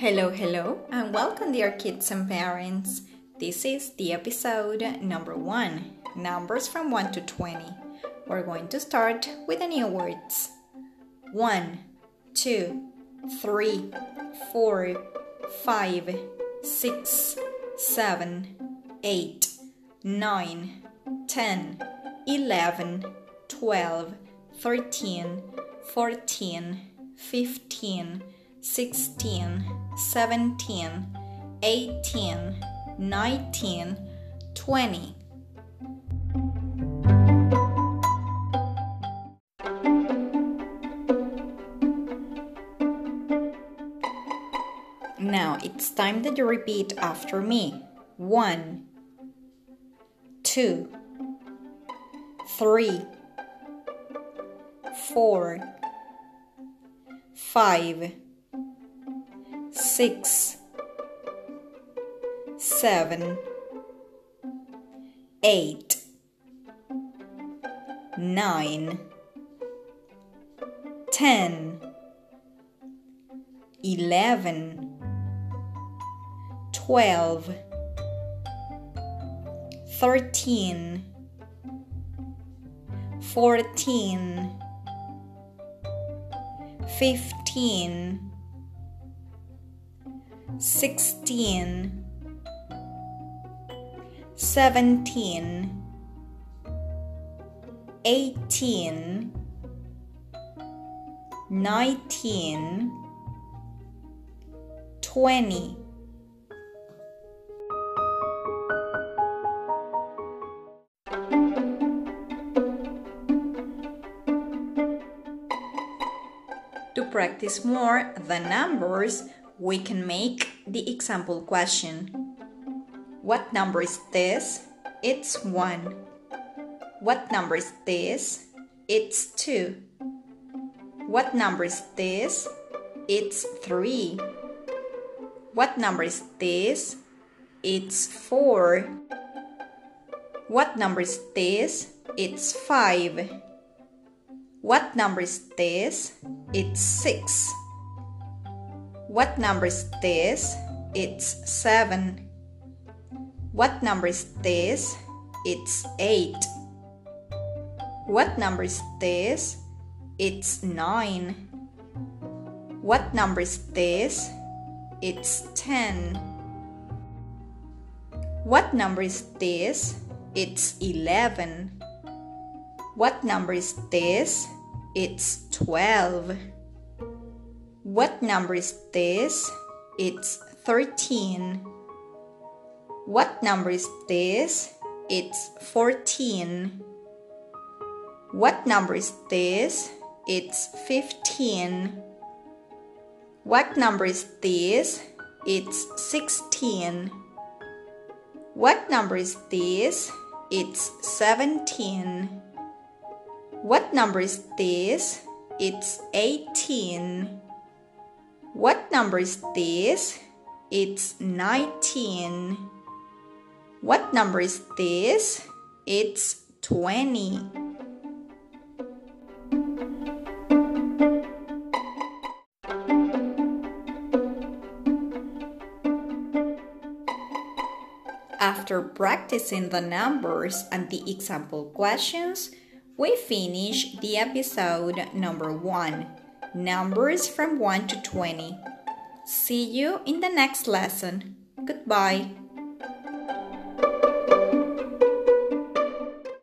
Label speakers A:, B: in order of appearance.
A: Hello, hello, and welcome, dear kids and parents. This is the episode number one numbers from 1 to 20. We're going to start with the new words 1, 2, 3, 4, 5, 6, 7, 8, 9, 10, 11, 12, 13, 14, 15, 16. 17, 18, 19, 20. Now it's time that you repeat after me. One, two, three, four, five six, seven, eight, nine, ten, eleven, twelve, thirteen, fourteen, fifteen sixteen, seventeen, eighteen, nineteen, twenty. To practice more the numbers, we can make the example question. What number is this? It's 1. What number is this? It's 2. What number is this? It's 3. What number is this? It's 4. What number is this? It's 5. What number is this? It's 6. What number is this? It's 7. What number is this? It's 8. What number is this? It's 9. What number is this? It's 10. What number is this? It's 11. What number is this? It's 12. What number is this? It's 13. What number is this? It's 14. What number is this? It's 15. What number is this? It's 16. What number is this? It's 17. What number is this? It's 18. What number is this? It's 19. What number is this? It's 20. After practicing the numbers and the example questions, we finish the episode number 1 numbers from 1 to 20. See you in the next lesson. Goodbye.